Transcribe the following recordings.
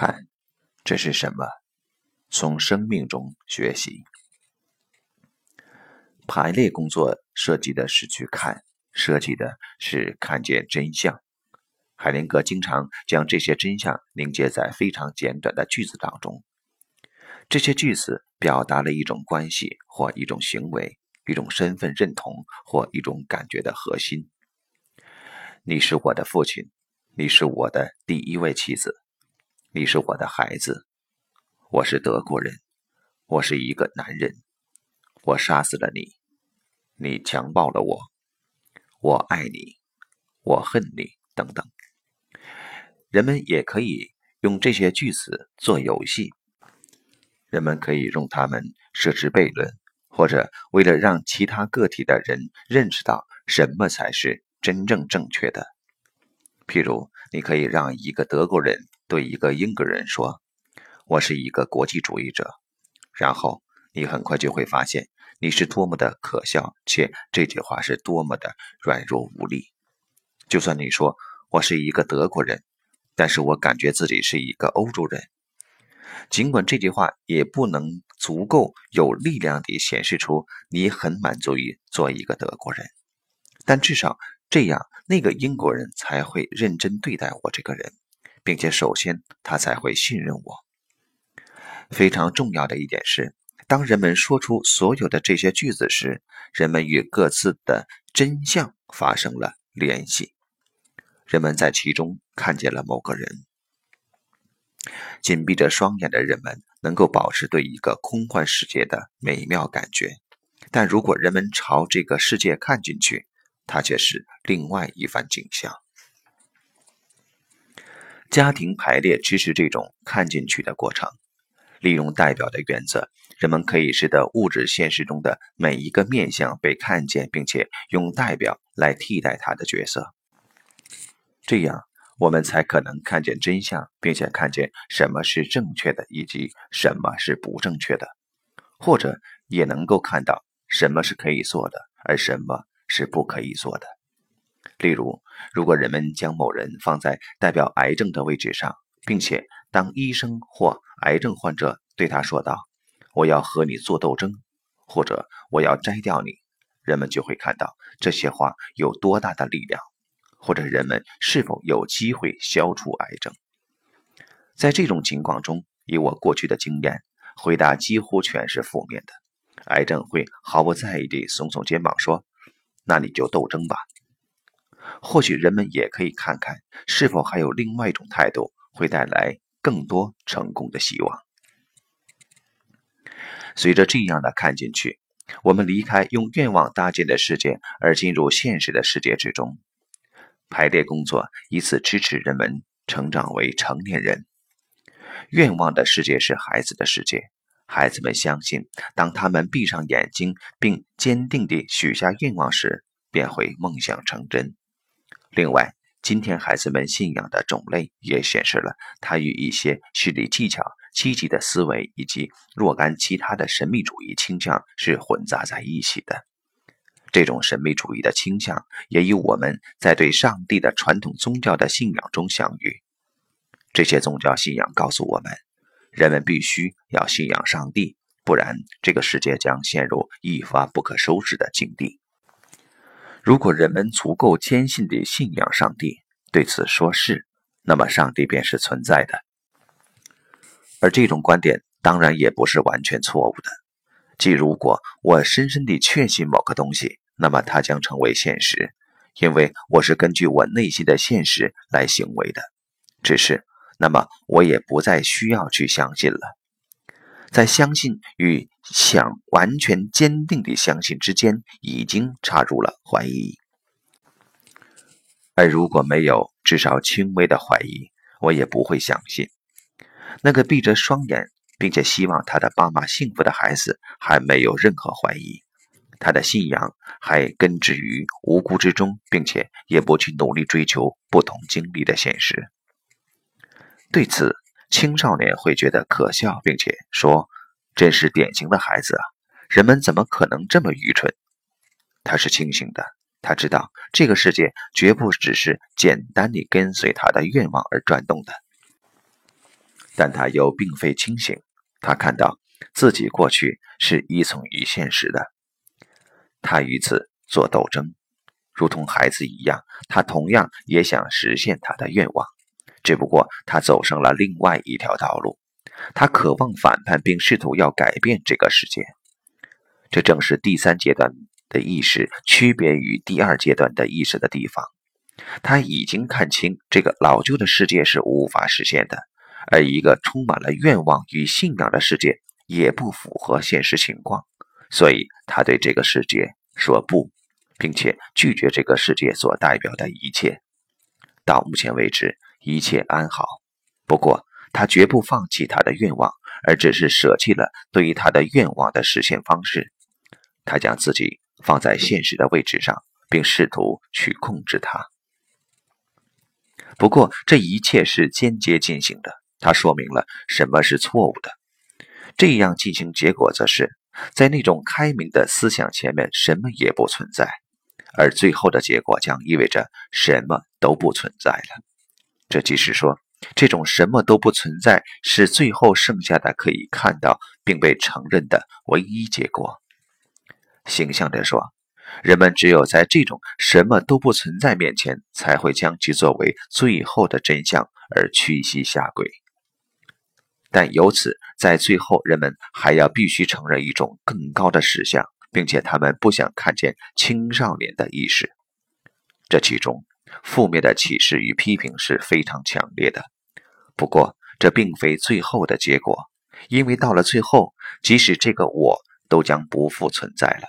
看，这是什么？从生命中学习。排列工作涉及的是去看，涉及的是看见真相。海灵格经常将这些真相凝结在非常简短的句子当中。这些句子表达了一种关系或一种行为、一种身份认同或一种感觉的核心。你是我的父亲，你是我的第一位妻子，你是我的孩子。我是德国人，我是一个男人，我杀死了你，你强暴了我，我爱你，我恨你，等等。人们也可以用这些句子做游戏，人们可以用它们设置悖论，或者为了让其他个体的人认识到什么才是真正正确的。譬如，你可以让一个德国人对一个英国人说。我是一个国际主义者，然后你很快就会发现你是多么的可笑，且这句话是多么的软弱无力。就算你说我是一个德国人，但是我感觉自己是一个欧洲人，尽管这句话也不能足够有力量地显示出你很满足于做一个德国人，但至少这样，那个英国人才会认真对待我这个人，并且首先他才会信任我。非常重要的一点是，当人们说出所有的这些句子时，人们与各自的真相发生了联系。人们在其中看见了某个人。紧闭着双眼的人们能够保持对一个空幻世界的美妙感觉，但如果人们朝这个世界看进去，它却是另外一番景象。家庭排列支持这种看进去的过程。利用代表的原则，人们可以使得物质现实中的每一个面相被看见，并且用代表来替代它的角色。这样，我们才可能看见真相，并且看见什么是正确的，以及什么是不正确的，或者也能够看到什么是可以做的，而什么是不可以做的。例如，如果人们将某人放在代表癌症的位置上，并且当医生或癌症患者对他说道：“我要和你做斗争，或者我要摘掉你。”人们就会看到这些话有多大的力量，或者人们是否有机会消除癌症。在这种情况中，以我过去的经验，回答几乎全是负面的。癌症会毫不在意地耸耸肩膀说：“那你就斗争吧。”或许人们也可以看看是否还有另外一种态度。会带来更多成功的希望。随着这样的看进去，我们离开用愿望搭建的世界，而进入现实的世界之中。排列工作以此支持人们成长为成年人。愿望的世界是孩子的世界，孩子们相信，当他们闭上眼睛并坚定地许下愿望时，便会梦想成真。另外，今天孩子们信仰的种类也显示了，它与一些心理技巧、积极的思维以及若干其他的神秘主义倾向是混杂在一起的。这种神秘主义的倾向也与我们在对上帝的传统宗教的信仰中相遇。这些宗教信仰告诉我们，人们必须要信仰上帝，不然这个世界将陷入一发不可收拾的境地。如果人们足够坚信地信仰上帝，对此说是，那么上帝便是存在的。而这种观点当然也不是完全错误的。即如果我深深地确信某个东西，那么它将成为现实，因为我是根据我内心的现实来行为的。只是，那么我也不再需要去相信了。在相信与想完全坚定地相信之间，已经插入了怀疑。而如果没有至少轻微的怀疑，我也不会相信。那个闭着双眼并且希望他的爸妈幸福的孩子，还没有任何怀疑。他的信仰还根植于无辜之中，并且也不去努力追求不同经历的现实。对此。青少年会觉得可笑，并且说：“真是典型的孩子啊！人们怎么可能这么愚蠢？”他是清醒的，他知道这个世界绝不只是简单地跟随他的愿望而转动的。但他又并非清醒。他看到自己过去是依从于现实的，他与此做斗争，如同孩子一样，他同样也想实现他的愿望，只不过他走上了另外一条道路。他渴望反叛，并试图要改变这个世界。这正是第三阶段的意识区别于第二阶段的意识的地方。他已经看清这个老旧的世界是无法实现的，而一个充满了愿望与信仰的世界也不符合现实情况。所以，他对这个世界说不，并且拒绝这个世界所代表的一切。到目前为止，一切安好。不过，他绝不放弃他的愿望，而只是舍弃了对于他的愿望的实现方式。他将自己放在现实的位置上，并试图去控制它。不过，这一切是间接进行的。它说明了什么是错误的。这样进行，结果则是在那种开明的思想前面，什么也不存在，而最后的结果将意味着什么都不存在了。这即是说，这种什么都不存在是最后剩下的可以看到并被承认的唯一结果。形象地说，人们只有在这种什么都不存在面前，才会将其作为最后的真相而屈膝下跪。但由此，在最后，人们还要必须承认一种更高的实相，并且他们不想看见青少年的意识。这其中，负面的启示与批评是非常强烈的。不过，这并非最后的结果，因为到了最后，即使这个我都将不复存在了。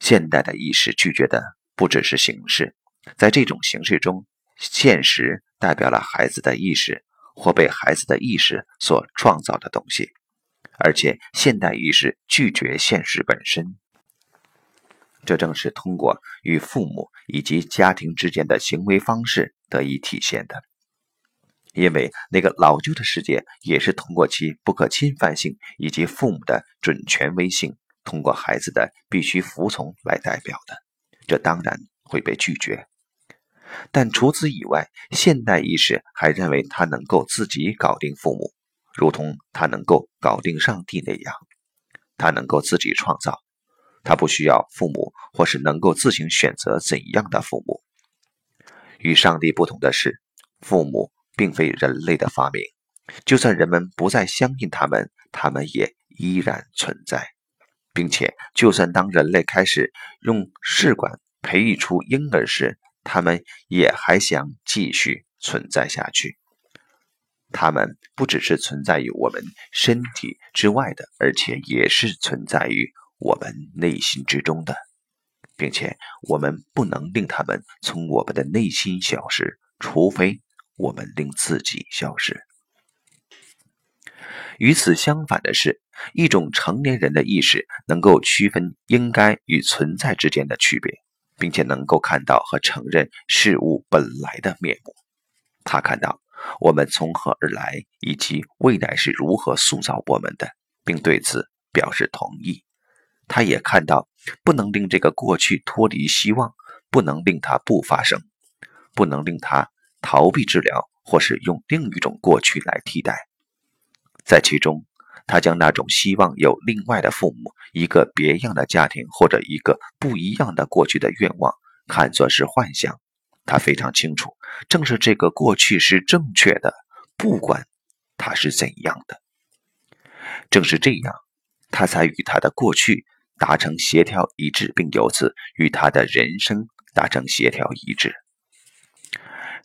现代的意识拒绝的不只是形式，在这种形式中，现实代表了孩子的意识或被孩子的意识所创造的东西，而且现代意识拒绝现实本身。这正是通过与父母以及家庭之间的行为方式得以体现的，因为那个老旧的世界也是通过其不可侵犯性以及父母的准权威性。通过孩子的必须服从来代表的，这当然会被拒绝。但除此以外，现代意识还认为他能够自己搞定父母，如同他能够搞定上帝那样。他能够自己创造，他不需要父母，或是能够自行选择怎样的父母。与上帝不同的是，父母并非人类的发明，就算人们不再相信他们，他们也依然存在。并且，就算当人类开始用试管培育出婴儿时，他们也还想继续存在下去。他们不只是存在于我们身体之外的，而且也是存在于我们内心之中的，并且我们不能令他们从我们的内心消失，除非我们令自己消失。与此相反的是，一种成年人的意识能够区分应该与存在之间的区别，并且能够看到和承认事物本来的面目。他看到我们从何而来，以及未来是如何塑造我们的，并对此表示同意。他也看到不能令这个过去脱离希望，不能令它不发生，不能令它逃避治疗，或是用另一种过去来替代。在其中，他将那种希望有另外的父母、一个别样的家庭或者一个不一样的过去的愿望看作是幻想。他非常清楚，正是这个过去是正确的，不管它是怎样的。正是这样，他才与他的过去达成协调一致，并由此与他的人生达成协调一致。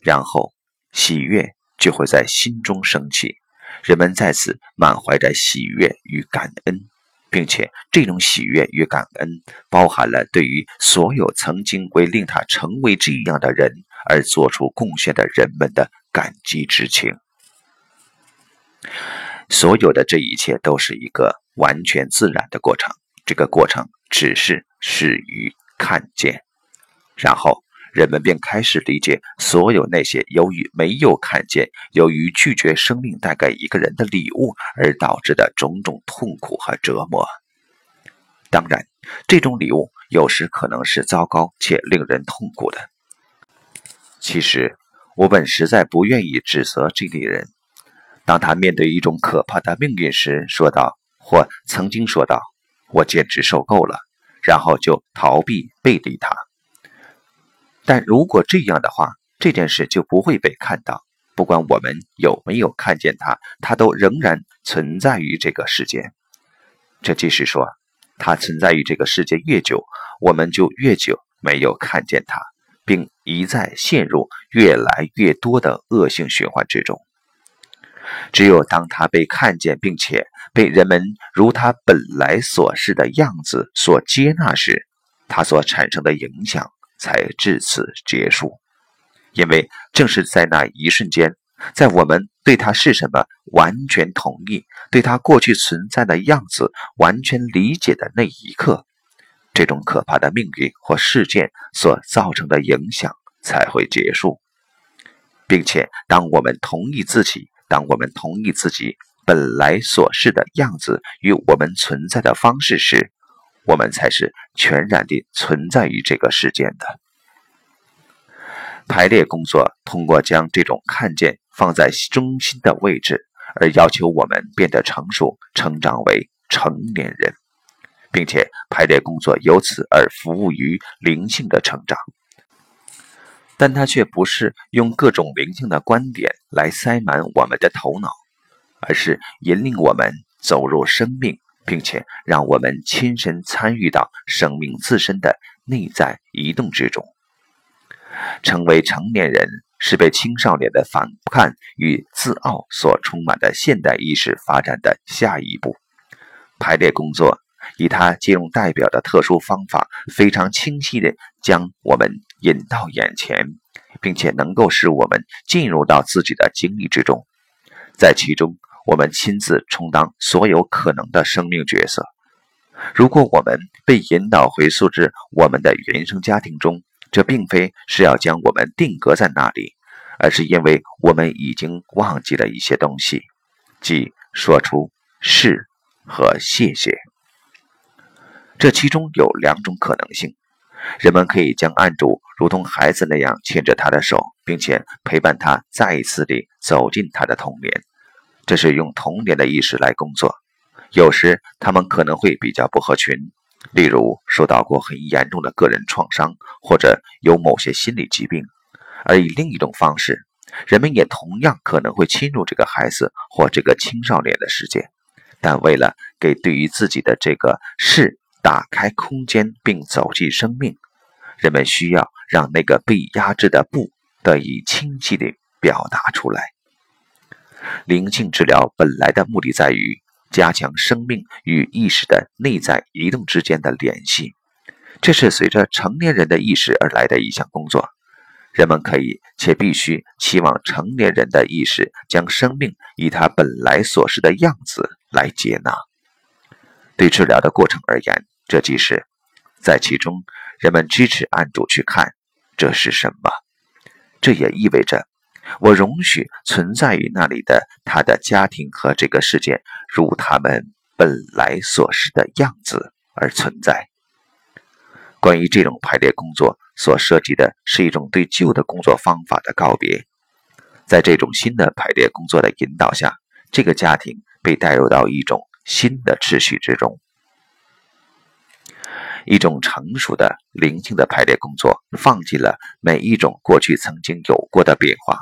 然后，喜悦就会在心中升起。人们在此满怀着喜悦与感恩，并且这种喜悦与感恩包含了对于所有曾经为令他成为这样的人而做出贡献的人们的感激之情。所有的这一切都是一个完全自然的过程，这个过程只是始于看见，然后。人们便开始理解所有那些由于没有看见、由于拒绝生命带给一个人的礼物而导致的种种痛苦和折磨。当然，这种礼物有时可能是糟糕且令人痛苦的。其实，我本实在不愿意指责这类人。当他面对一种可怕的命运时，说道，或曾经说道：“我简直受够了。”然后就逃避背离他。但如果这样的话，这件事就不会被看到。不管我们有没有看见它，它都仍然存在于这个世界。这即是说，它存在于这个世界越久，我们就越久没有看见它，并一再陷入越来越多的恶性循环之中。只有当它被看见，并且被人们如他本来所示的样子所接纳时，它所产生的影响才至此结束。因为正是在那一瞬间，在我们对它是什么完全同意，对它过去存在的样子完全理解的那一刻，这种可怕的命运或事件所造成的影响才会结束，并且当我们同意自己。当我们同意自己本来所示的样子与我们存在的方式时，我们才是全然地存在于这个世间的。排列工作通过将这种看见放在中心的位置，而要求我们变得成熟，成长为成年人，并且排列工作由此而服务于灵性的成长。但它却不是用各种灵性的观点来塞满我们的头脑，而是引领我们走入生命，并且让我们亲身参与到生命自身的内在移动之中。成为成年人是被青少年的反叛与自傲所充满的现代意识发展的下一步。排列工作以它借用代表的特殊方法，非常清晰地将我们。引到眼前，并且能够使我们进入到自己的经历之中，在其中，我们亲自充当所有可能的生命角色。如果我们被引导回溯至我们的原生家庭中，这并非是要将我们定格在那里，而是因为我们已经忘记了一些东西，即说出是和谢谢。这其中有两种可能性。人们可以将案主如同孩子那样牵着他的手，并且陪伴他再一次地走进他的童年。这是用童年的意识来工作。有时他们可能会比较不合群，例如受到过很严重的个人创伤，或者有某些心理疾病。而以另一种方式，人们也同样可能会侵入这个孩子或这个青少年的世界，但为了给对于自己的这个事。打开空间并走进生命，人们需要让那个被压制的不得以清晰地表达出来。灵性治疗本来的目的在于加强生命与意识的内在移动之间的联系，这是随着成年人的意识而来的一项工作。人们可以且必须期望成年人的意识将生命以它本来所示的样子来接纳。对治疗的过程而言，这即是在其中，人们支持案主去看这是什么。这也意味着，我容许存在于那里的他的家庭和这个世界，如他们本来所示的样子而存在。关于这种排列工作所涉及的是一种对旧的工作方法的告别。在这种新的排列工作的引导下，这个家庭被带入到一种。新的秩序之中，一种成熟的灵性的排列工作，放弃了每一种过去曾经有过的变化。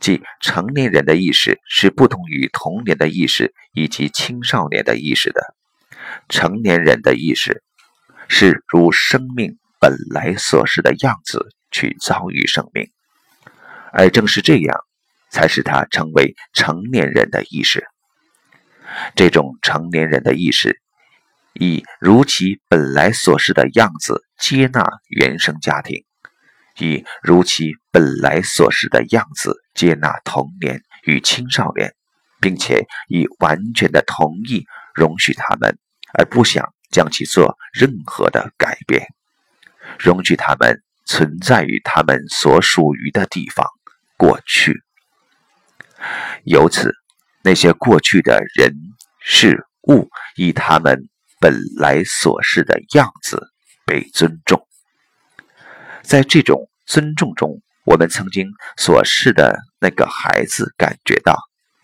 即成年人的意识是不同于童年的意识以及青少年的意识的。成年人的意识是如生命本来所示的样子去遭遇生命，而正是这样，才使他成为成年人的意识。这种成年人的意识，以如其本来所示的样子接纳原生家庭，以如其本来所示的样子接纳童年与青少年，并且以完全的同意容许他们，而不想将其做任何的改变，容许他们存在于他们所属于的地方——过去。由此。那些过去的人事物以他们本来所示的样子被尊重，在这种尊重中，我们曾经所示的那个孩子感觉到，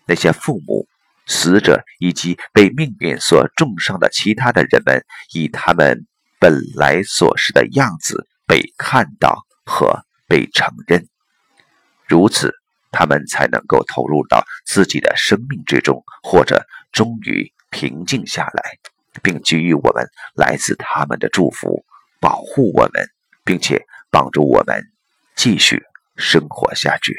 那些父母、死者以及被命运所重伤的其他的人们，以他们本来所是的样子被看到和被承认，如此，他们才能够投入到自己的生命之中，或者终于平静下来，并给予我们来自他们的祝福，保护我们，并且帮助我们继续生活下去。